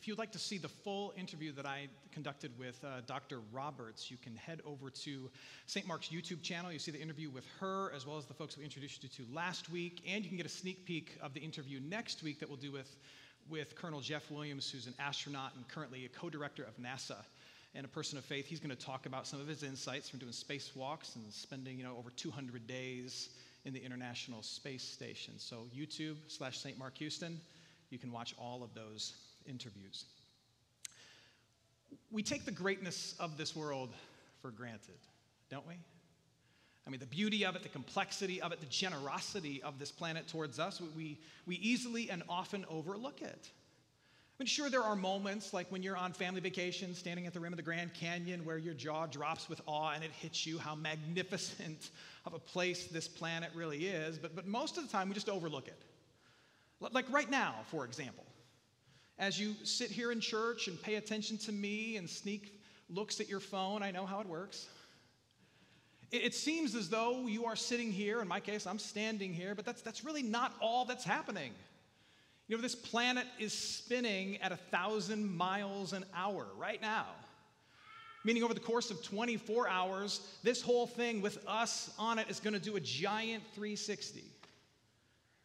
if you'd like to see the full interview that I conducted with uh, Dr. Roberts, you can head over to St. Mark's YouTube channel. You see the interview with her, as well as the folks we introduced you to last week, and you can get a sneak peek of the interview next week that we'll do with, with Colonel Jeff Williams, who's an astronaut and currently a co-director of NASA and a person of faith. He's going to talk about some of his insights from doing spacewalks and spending, you know, over 200 days in the International Space Station. So YouTube slash St. Mark Houston, you can watch all of those interviews. We take the greatness of this world for granted, don't we? I mean, the beauty of it, the complexity of it, the generosity of this planet towards us, we, we easily and often overlook it. I mean, sure, there are moments like when you're on family vacation, standing at the rim of the Grand Canyon, where your jaw drops with awe and it hits you how magnificent of a place this planet really is. But, but most of the time, we just overlook it. Like right now, for example, as you sit here in church and pay attention to me and sneak looks at your phone, I know how it works. It, seems as though you are sitting here. In my case, I'm standing here, but that's, that's really not all that's happening. You know, this planet is spinning at a thousand miles an hour right now. Meaning, over the course of 24 hours, this whole thing with us on it is going to do a giant 360.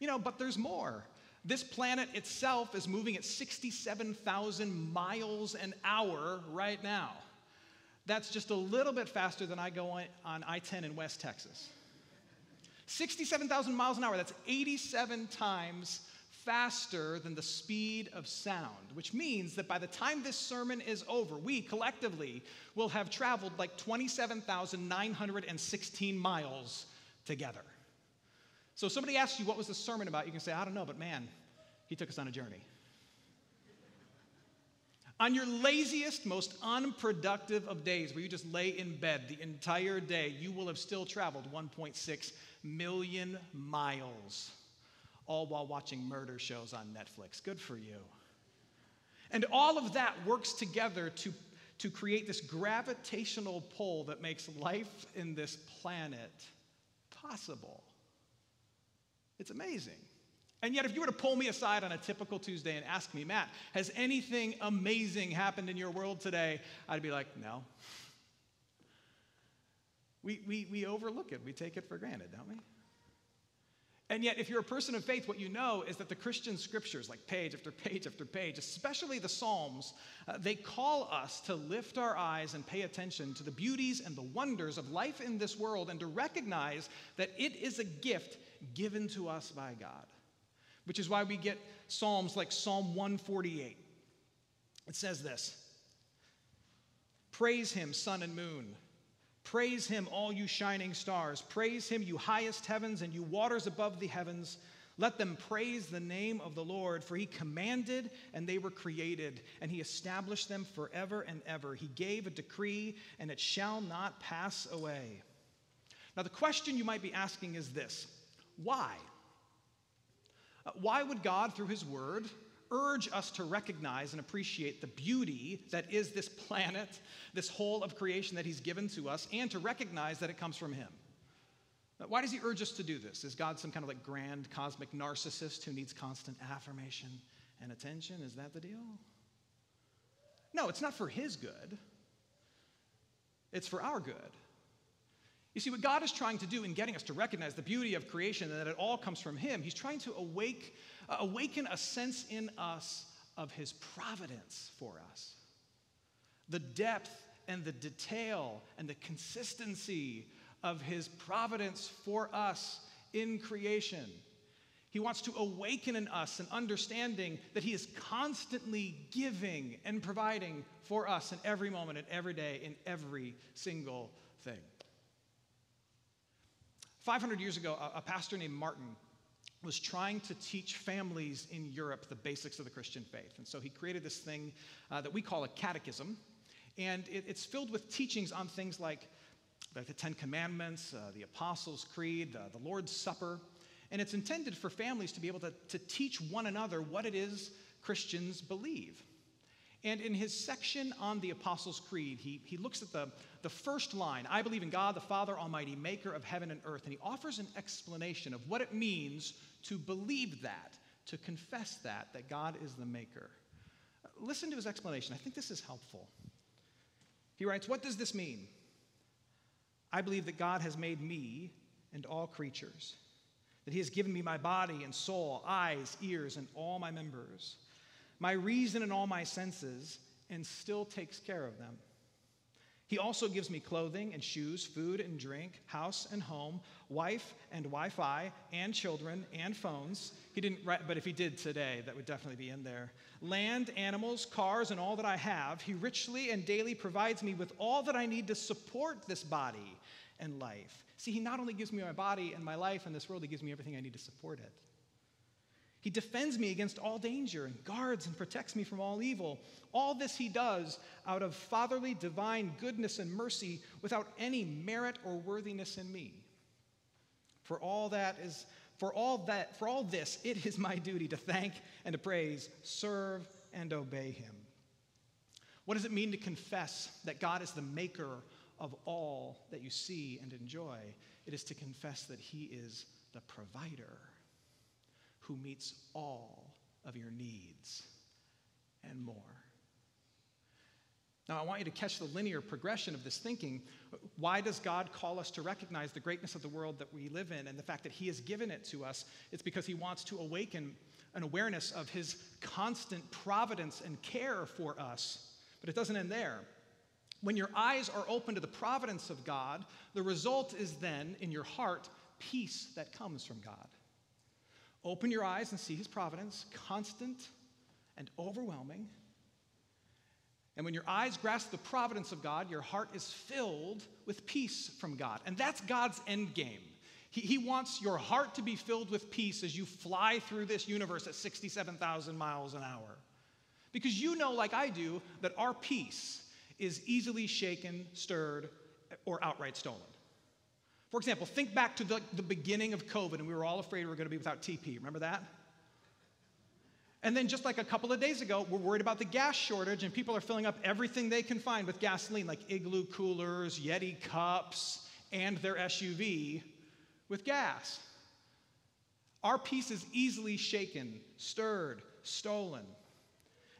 You know, but there's more. This planet itself is moving at 67,000 miles an hour right now. That's just a little bit faster than I go on I 10 in West Texas. 67,000 miles an hour, that's 87 times faster than the speed of sound, which means that by the time this sermon is over, we collectively will have traveled like 27,916 miles together. So, somebody asks you, What was the sermon about? You can say, I don't know, but man, he took us on a journey. On your laziest, most unproductive of days, where you just lay in bed the entire day, you will have still traveled 1.6 million miles all while watching murder shows on Netflix. Good for you. And all of that works together to, to create this gravitational pull that makes life in this planet possible. It's amazing. And yet, if you were to pull me aside on a typical Tuesday and ask me, Matt, has anything amazing happened in your world today? I'd be like, no. We, we, we overlook it, we take it for granted, don't we? And yet, if you're a person of faith, what you know is that the Christian scriptures, like page after page after page, especially the Psalms, uh, they call us to lift our eyes and pay attention to the beauties and the wonders of life in this world and to recognize that it is a gift given to us by God. Which is why we get Psalms like Psalm 148. It says this Praise him, sun and moon Praise him, all you shining stars. Praise him, you highest heavens and you waters above the heavens. Let them praise the name of the Lord, for he commanded and they were created, and he established them forever and ever. He gave a decree, and it shall not pass away. Now, the question you might be asking is this why? Uh, why would God, through his word, urge us to recognize and appreciate the beauty that is this planet, this whole of creation that He's given to us, and to recognize that it comes from Him. Why does He urge us to do this? Is God some kind of like grand cosmic narcissist who needs constant affirmation and attention? Is that the deal? No, it's not for His good, it's for our good. You see, what God is trying to do in getting us to recognize the beauty of creation and that it all comes from Him, He's trying to awake uh, awaken a sense in us of His providence for us. The depth and the detail and the consistency of His providence for us in creation. He wants to awaken in us an understanding that He is constantly giving and providing for us in every moment, in every day, in every single thing. 500 years ago, a pastor named Martin was trying to teach families in Europe the basics of the Christian faith. And so he created this thing uh, that we call a catechism. And it, it's filled with teachings on things like, like the Ten Commandments, uh, the Apostles' Creed, uh, the Lord's Supper. And it's intended for families to be able to, to teach one another what it is Christians believe. And in his section on the Apostles' Creed, he, he looks at the, the first line I believe in God, the Father Almighty, maker of heaven and earth. And he offers an explanation of what it means to believe that, to confess that, that God is the maker. listen to his explanation. I think this is helpful. He writes, What does this mean? I believe that God has made me and all creatures, that he has given me my body and soul, eyes, ears, and all my members, my reason and all my senses, and still takes care of them. He also gives me clothing and shoes, food and drink, house and home, wife and Wi Fi, and children and phones. He didn't write, but if he did today, that would definitely be in there. Land, animals, cars, and all that I have. He richly and daily provides me with all that I need to support this body and life. See, he not only gives me my body and my life in this world, he gives me everything I need to support it. He defends me against all danger and guards and protects me from all evil. All this he does out of fatherly divine goodness and mercy without any merit or worthiness in me. For all that is for all that for all this it is my duty to thank and to praise, serve and obey him. What does it mean to confess that God is the maker of all that you see and enjoy? It is to confess that he is the provider who meets all of your needs and more. Now, I want you to catch the linear progression of this thinking. Why does God call us to recognize the greatness of the world that we live in and the fact that He has given it to us? It's because He wants to awaken an awareness of His constant providence and care for us. But it doesn't end there. When your eyes are open to the providence of God, the result is then in your heart peace that comes from God. Open your eyes and see his providence, constant and overwhelming. And when your eyes grasp the providence of God, your heart is filled with peace from God. And that's God's end game. He, he wants your heart to be filled with peace as you fly through this universe at 67,000 miles an hour. Because you know, like I do, that our peace is easily shaken, stirred, or outright stolen. For example, think back to the, the beginning of COVID, and we were all afraid we were going to be without TP. Remember that? And then just like a couple of days ago, we're worried about the gas shortage, and people are filling up everything they can find with gasoline, like igloo coolers, Yeti cups, and their SUV with gas. Our peace is easily shaken, stirred, stolen.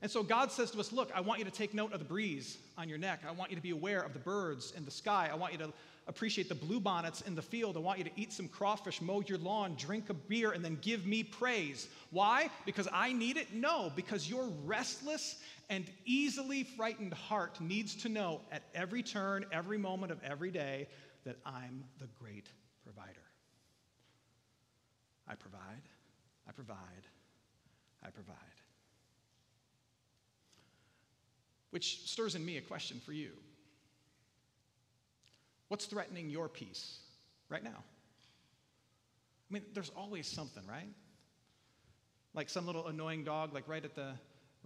And so God says to us, Look, I want you to take note of the breeze on your neck. I want you to be aware of the birds in the sky. I want you to appreciate the bluebonnets in the field. I want you to eat some crawfish, mow your lawn, drink a beer, and then give me praise. Why? Because I need it? No, because your restless and easily frightened heart needs to know at every turn, every moment of every day that I'm the great provider. I provide, I provide, I provide. Which stirs in me a question for you. What's threatening your peace right now? I mean, there's always something, right? Like some little annoying dog, like right at the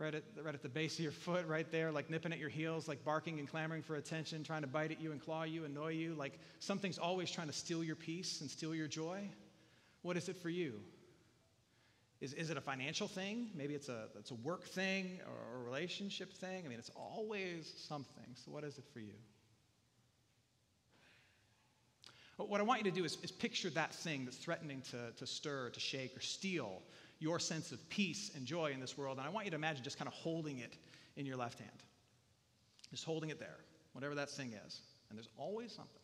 right at, the, right at the base of your foot, right there, like nipping at your heels, like barking and clamoring for attention, trying to bite at you and claw you, annoy you. Like something's always trying to steal your peace and steal your joy. What is it for you? Is, is it a financial thing? Maybe it's a, it's a work thing or a relationship thing. I mean, it's always something. So, what is it for you? But what I want you to do is, is picture that thing that's threatening to, to stir, to shake, or steal your sense of peace and joy in this world. And I want you to imagine just kind of holding it in your left hand. Just holding it there, whatever that thing is. And there's always something.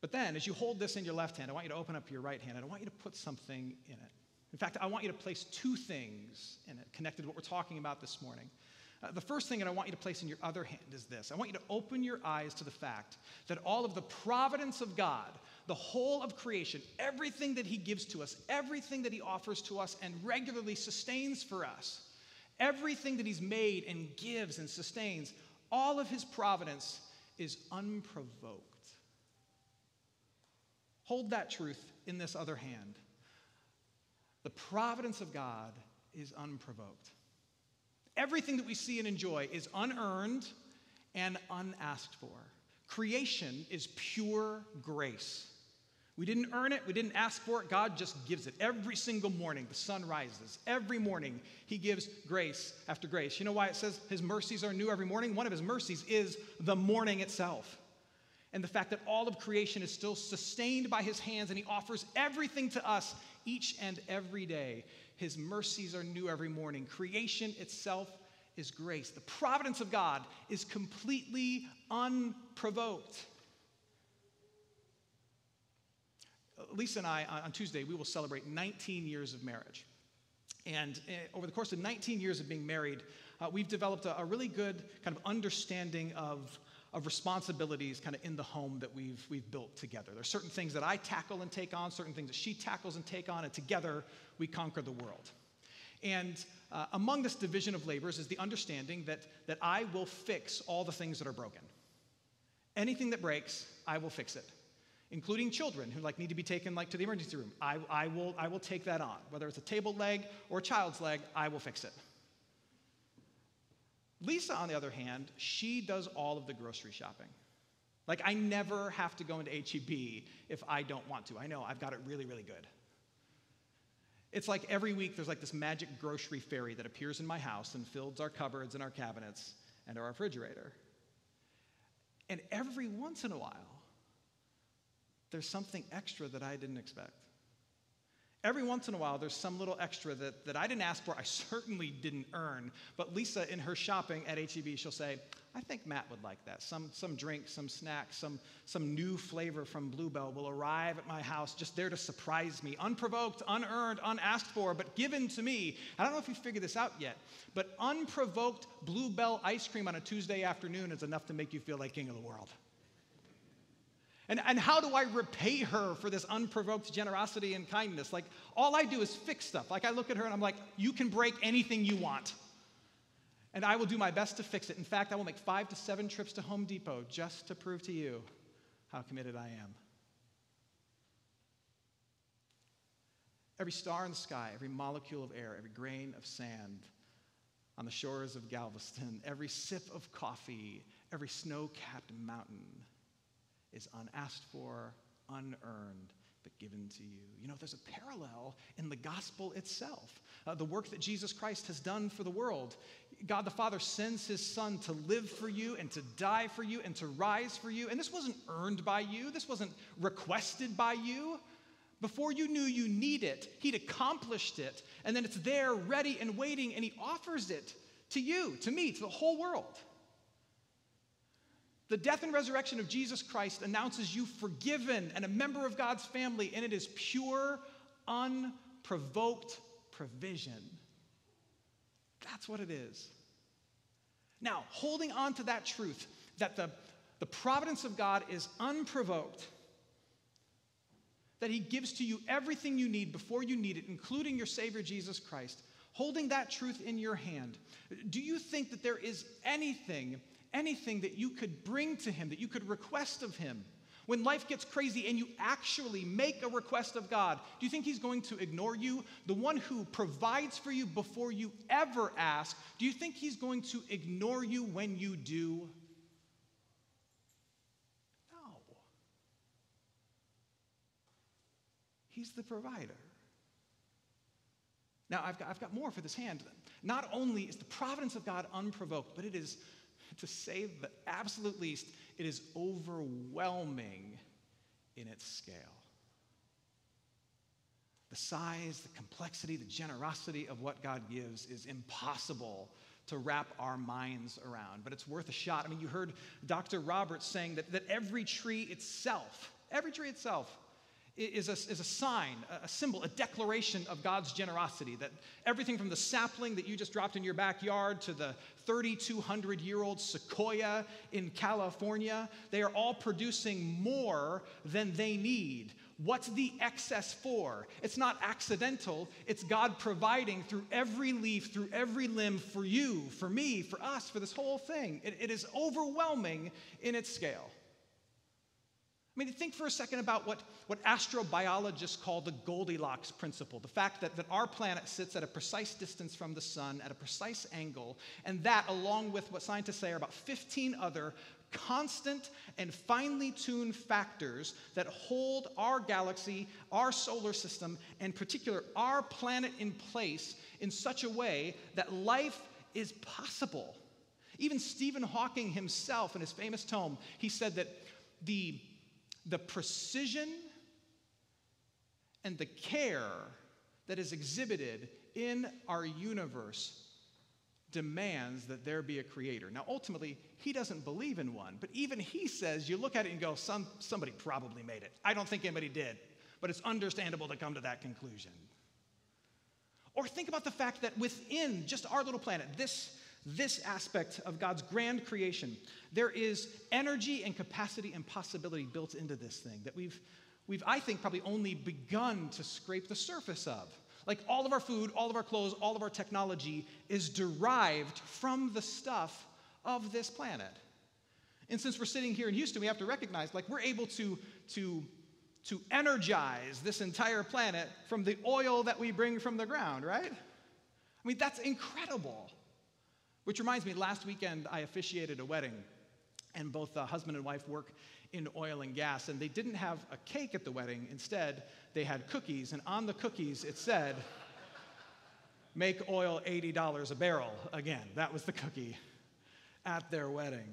But then, as you hold this in your left hand, I want you to open up your right hand and I want you to put something in it. In fact, I want you to place two things in it connected to what we're talking about this morning. Uh, the first thing that I want you to place in your other hand is this I want you to open your eyes to the fact that all of the providence of God, the whole of creation, everything that He gives to us, everything that He offers to us and regularly sustains for us, everything that He's made and gives and sustains, all of His providence is unprovoked. Hold that truth in this other hand. The providence of God is unprovoked. Everything that we see and enjoy is unearned and unasked for. Creation is pure grace. We didn't earn it, we didn't ask for it. God just gives it. Every single morning, the sun rises. Every morning, He gives grace after grace. You know why it says His mercies are new every morning? One of His mercies is the morning itself. And the fact that all of creation is still sustained by His hands and He offers everything to us each and every day. His mercies are new every morning. Creation itself is grace. The providence of God is completely unprovoked. Lisa and I, on Tuesday, we will celebrate 19 years of marriage. And eh, over the course of 19 years of being married, uh, we've developed a, a, really good kind of understanding of, of responsibilities kind of in the home that we've, we've built together. There are certain things that I tackle and take on, certain things that she tackles and take on, and together we conquer the world. And uh, among this division of labors is the understanding that, that I will fix all the things that are broken. Anything that breaks, I will fix it including children who like need to be taken like to the emergency room. I, I, will, I will take that on. Whether it's a table leg or a child's leg, I will fix it. Lisa, on the other hand, she does all of the grocery shopping. Like, I never have to go into HEB if I don't want to. I know I've got it really, really good. It's like every week there's like this magic grocery fairy that appears in my house and fills our cupboards and our cabinets and our refrigerator. And every once in a while, there's something extra that I didn't expect. Every once in a while, there's some little extra that, that I didn't ask for, I certainly didn't earn. But Lisa, in her shopping at HEB, she'll say, I think Matt would like that. Some, some drink, some snack, some, some new flavor from Bluebell will arrive at my house just there to surprise me. Unprovoked, unearned, unasked for, but given to me. I don't know if you figured this out yet, but unprovoked Bluebell ice cream on a Tuesday afternoon is enough to make you feel like king of the world. And, and how do I repay her for this unprovoked generosity and kindness? Like, all I do is fix stuff. Like, I look at her and I'm like, you can break anything you want. And I will do my best to fix it. In fact, I will make five to seven trips to Home Depot just to prove to you how committed I am. Every star in the sky, every molecule of air, every grain of sand on the shores of Galveston, every sip of coffee, every snow capped mountain is unasked for, unearned, but given to you. You know, there's a parallel in the gospel itself. Uh, the work that Jesus Christ has done for the world. God the Father sends his Son to live for you and to die for you and to rise for you. And this wasn't earned by you, this wasn't requested by you. Before you knew you need it, he'd accomplished it. And then it's there, ready and waiting, and he offers it to you, to me, to the whole world. The death and resurrection of Jesus Christ announces you forgiven and a member of God's family, and it is pure, unprovoked provision. That's what it is. Now, holding on to that truth that the, the providence of God is unprovoked, that He gives to you everything you need before you need it, including your Savior Jesus Christ, holding that truth in your hand, do you think that there is anything anything that you could bring to Him, that you could request of Him. When life gets crazy and you actually make a request of God, do you think He's going to ignore you? The one who provides for you before you ever ask, do you think He's going to ignore you when you do? No. He's the provider. Now, I've got, I've got more for this hand. Not only is the providence of God unprovoked, but it is to say the absolute least, it is overwhelming in its scale. The size, the complexity, the generosity of what God gives is impossible to wrap our minds around, but it's worth a shot. I mean, you heard Dr. Roberts saying that, that every tree itself, every tree itself, is a, is a sign, a symbol, a declaration of God's generosity. That everything from the sapling that you just dropped in your backyard to the 3,200 year old sequoia in California, they are all producing more than they need. What's the excess for? It's not accidental. It's God providing through every leaf, through every limb for you, for me, for us, for this whole thing. it, it is overwhelming in its scale. I mean, think for a second about what, what astrobiologists call the Goldilocks principle the fact that, that our planet sits at a precise distance from the sun, at a precise angle, and that, along with what scientists say are about 15 other constant and finely tuned factors that hold our galaxy, our solar system, and in particular our planet in place in such a way that life is possible. Even Stephen Hawking himself, in his famous tome, he said that the the precision and the care that is exhibited in our universe demands that there be a creator. Now, ultimately, he doesn't believe in one, but even he says, you look at it and go, Some, somebody probably made it. I don't think anybody did, but it's understandable to come to that conclusion. Or think about the fact that within just our little planet, this, this aspect of God's grand creation, there is energy and capacity and possibility built into this thing that we've, we've I think, probably only begun to scrape the surface of. Like all of our food, all of our clothes, all of our technology is derived from the stuff of this planet. And since we're sitting here in Houston, we have to recognize like we're able to, to, to energize this entire planet from the oil that we bring from the ground, right? I mean, that's incredible. Which reminds me, last weekend I officiated a wedding, and both the husband and wife work in oil and gas, and they didn't have a cake at the wedding. Instead, they had cookies, and on the cookies it said, Make oil $80 a barrel again. That was the cookie at their wedding.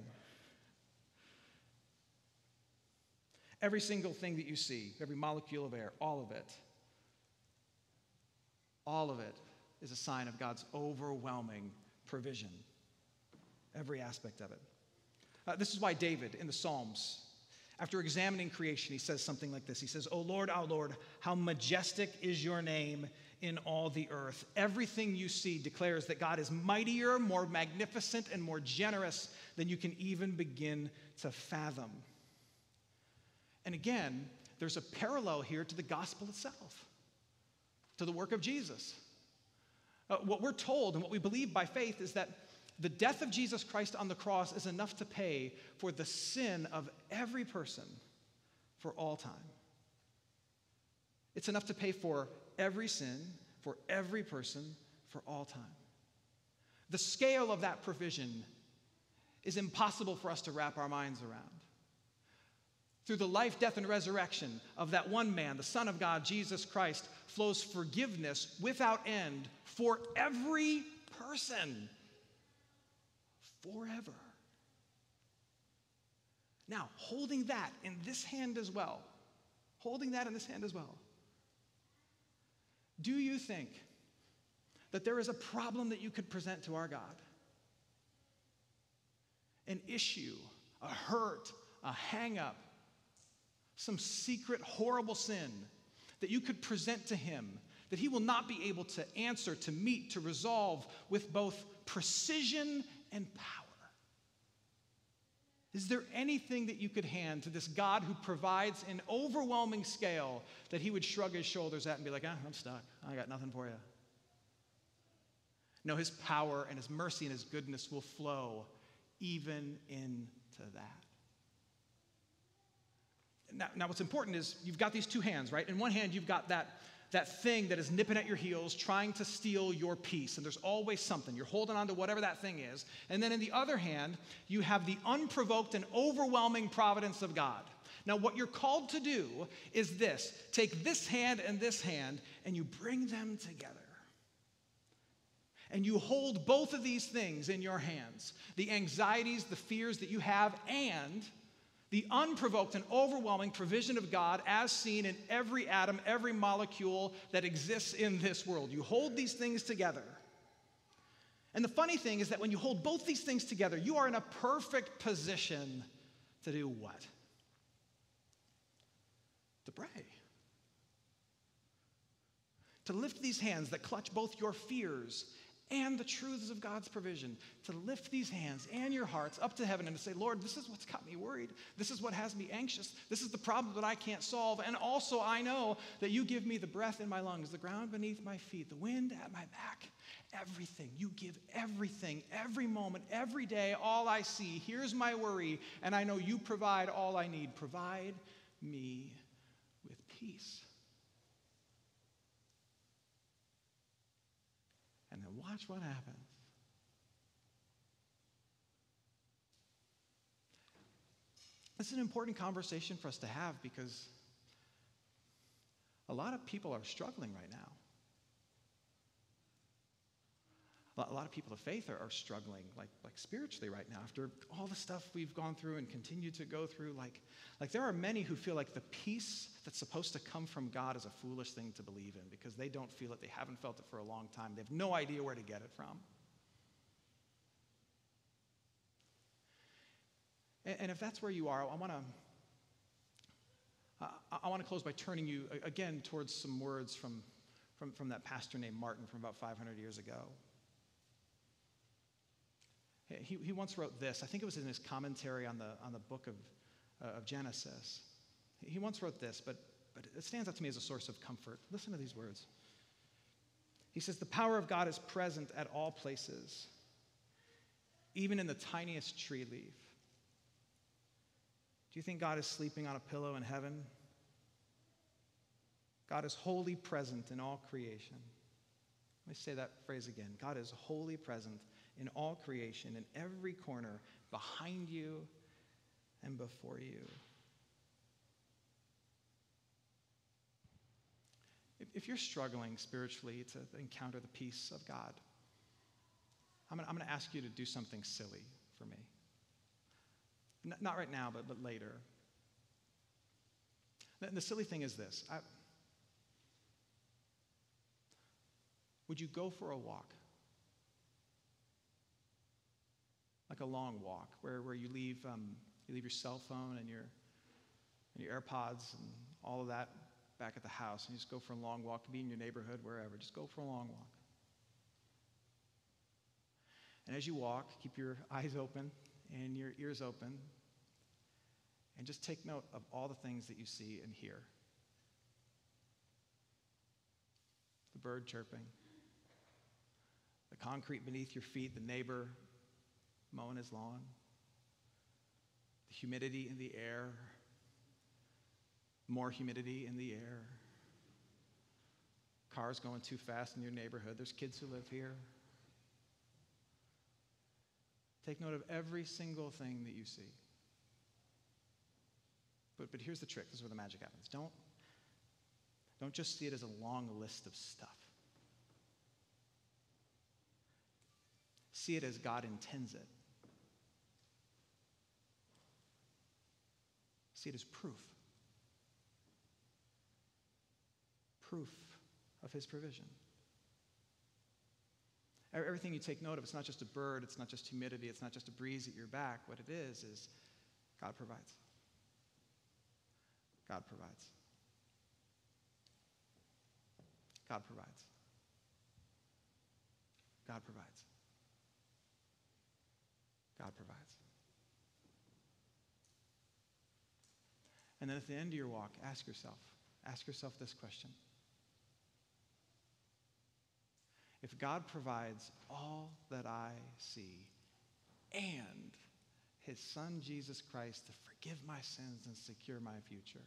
Every single thing that you see, every molecule of air, all of it, all of it is a sign of God's overwhelming provision. Every aspect of it. Uh, this is why David in the Psalms after examining creation, he says something like this He says, O Lord, our Lord, how majestic is your name in all the earth. Everything you see declares that God is mightier, more magnificent, and more generous than you can even begin to fathom. And again, there's a parallel here to the gospel itself, to the work of Jesus. Uh, what we're told and what we believe by faith is that the death of Jesus Christ on the cross is enough to pay for the sin of every person for all time. It's enough to pay for every sin for every person for all time. The scale of that provision is impossible for us to wrap our minds around. Through the life, death, and resurrection of that one man, the Son of God, Jesus Christ, flows forgiveness without end for every person forever. Now, holding that in this hand as well, holding that in this hand as well, do you think that there is a problem that you could present to our God? An issue, a hurt, a hang up, some secret horrible sin that you could present to Him that He will not be able to answer, to meet, to resolve with both precision and power. Is there anything that you could hand to this God who provides an overwhelming scale that he would shrug his shoulders at and be like, ah, I'm stuck. I got nothing for you? No, his power and his mercy and his goodness will flow even into that. Now, now, what's important is you've got these two hands, right? In one hand, you've got that that thing that is nipping at your heels, trying to steal your peace. And there's always something. You're holding on to whatever that thing is. And then in the other hand, you have the unprovoked and overwhelming providence of God. Now, what you're called to do is this take this hand and this hand, and you bring them together. And you hold both of these things in your hands the anxieties, the fears that you have, and the unprovoked and overwhelming provision of God as seen in every atom, every molecule that exists in this world. You hold these things together. And the funny thing is that when you hold both these things together, you are in a perfect position to do what? To pray. To lift these hands that clutch both your fears and the truths of God's provision, to lift these hands and your hearts up to heaven and to say, Lord, this is what's got me worried. This is what has me anxious. This is the problem that I can't solve. And also, I know that you give me the breath in my lungs, the ground beneath my feet, the wind at my back, everything. You give everything, every moment, every day, all I see. Here's my worry, and I know you provide all I need. Provide me with peace. Watch what happens. Is an important conversation for us to have because a lot of people are struggling right now. a lot of people of faith are, are struggling, like, like spiritually right now, after all the stuff we've gone through and continue to go through. Like, like there are many who feel like the peace that's supposed to come from God is a foolish thing to believe in because they don't feel it, they haven't felt it for a long time, they have no idea where to get it from. And, and if that's where you are, I want to. I want to close by turning you again towards some words from, from, from that pastor named Martin from about 500 years ago. He, he once wrote this, I think it was in his commentary on the, on the book of, uh, of Genesis. He once wrote this, but, but it stands out to me as a source of comfort. Listen to these words. He says, The power of God is present at all places, even in the tiniest tree leaf. Do you think God is sleeping on a pillow in heaven? God is wholly present in all creation. Let me say that phrase again. God is wholly present in all creation, in every corner, behind you and before you. If you're struggling spiritually to encounter the peace of God, I'm going to ask you to do something silly for me. Not right now, but, but later. And the silly thing is this I, would you go for a walk? Like a long walk where, where you, leave, um, you leave your cell phone and your, and your AirPods and all of that back at the house and you just go for a long walk, be in your neighborhood, wherever. Just go for a long walk. And as you walk, keep your eyes open and your ears open and just take note of all the things that you see and hear the bird chirping, the concrete beneath your feet, the neighbor mowing his lawn, the humidity in the air, more humidity in the air, cars going too fast in your neighborhood. There's kids who live here. Take note of every single thing that you see. But, but here's the trick this is where the magic happens. Don't, don't just see it as a long list of stuff. See it as God intends it. See it as proof. Proof of His provision. Everything you take note of, it's not just a bird, it's not just humidity, it's not just a breeze at your back. What it is, is God provides. God provides. God provides. God provides. God provides. And then at the end of your walk, ask yourself, ask yourself this question. If God provides all that I see and his son Jesus Christ to forgive my sins and secure my future.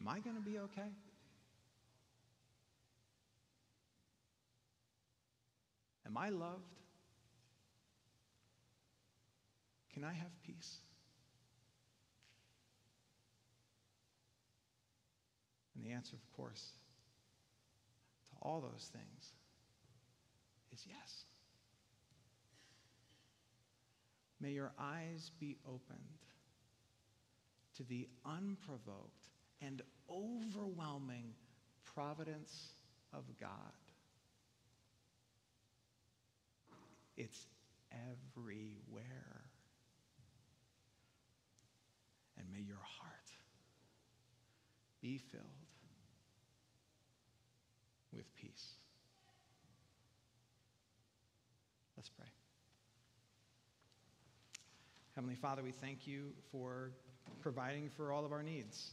Am I going to be okay? Am I loved? Can I have peace? And the answer, of course, to all those things is yes. May your eyes be opened to the unprovoked and overwhelming providence of God. It's everywhere. And may your heart be filled with peace. Let's pray. Heavenly Father, we thank you for providing for all of our needs.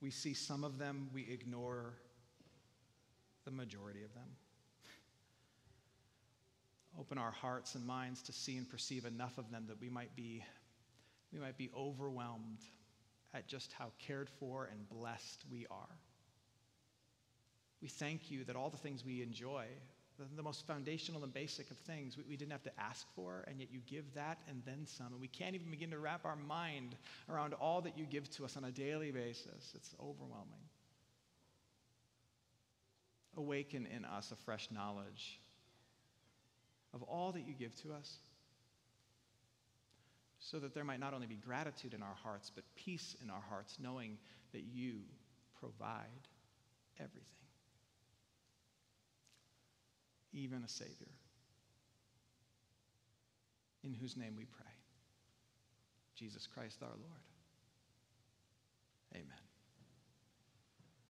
We see some of them, we ignore the majority of them. Open our hearts and minds to see and perceive enough of them that we might be, we might be overwhelmed at just how cared for and blessed we are. We thank you that all the things we enjoy, the, the most foundational and basic of things we, we didn't have to ask for, and yet you give that and then some. And we can't even begin to wrap our mind around all that you give to us on a daily basis. It's overwhelming. Awaken in us a fresh knowledge of all that you give to us, so that there might not only be gratitude in our hearts, but peace in our hearts, knowing that you provide everything, even a Savior, in whose name we pray Jesus Christ our Lord. Amen.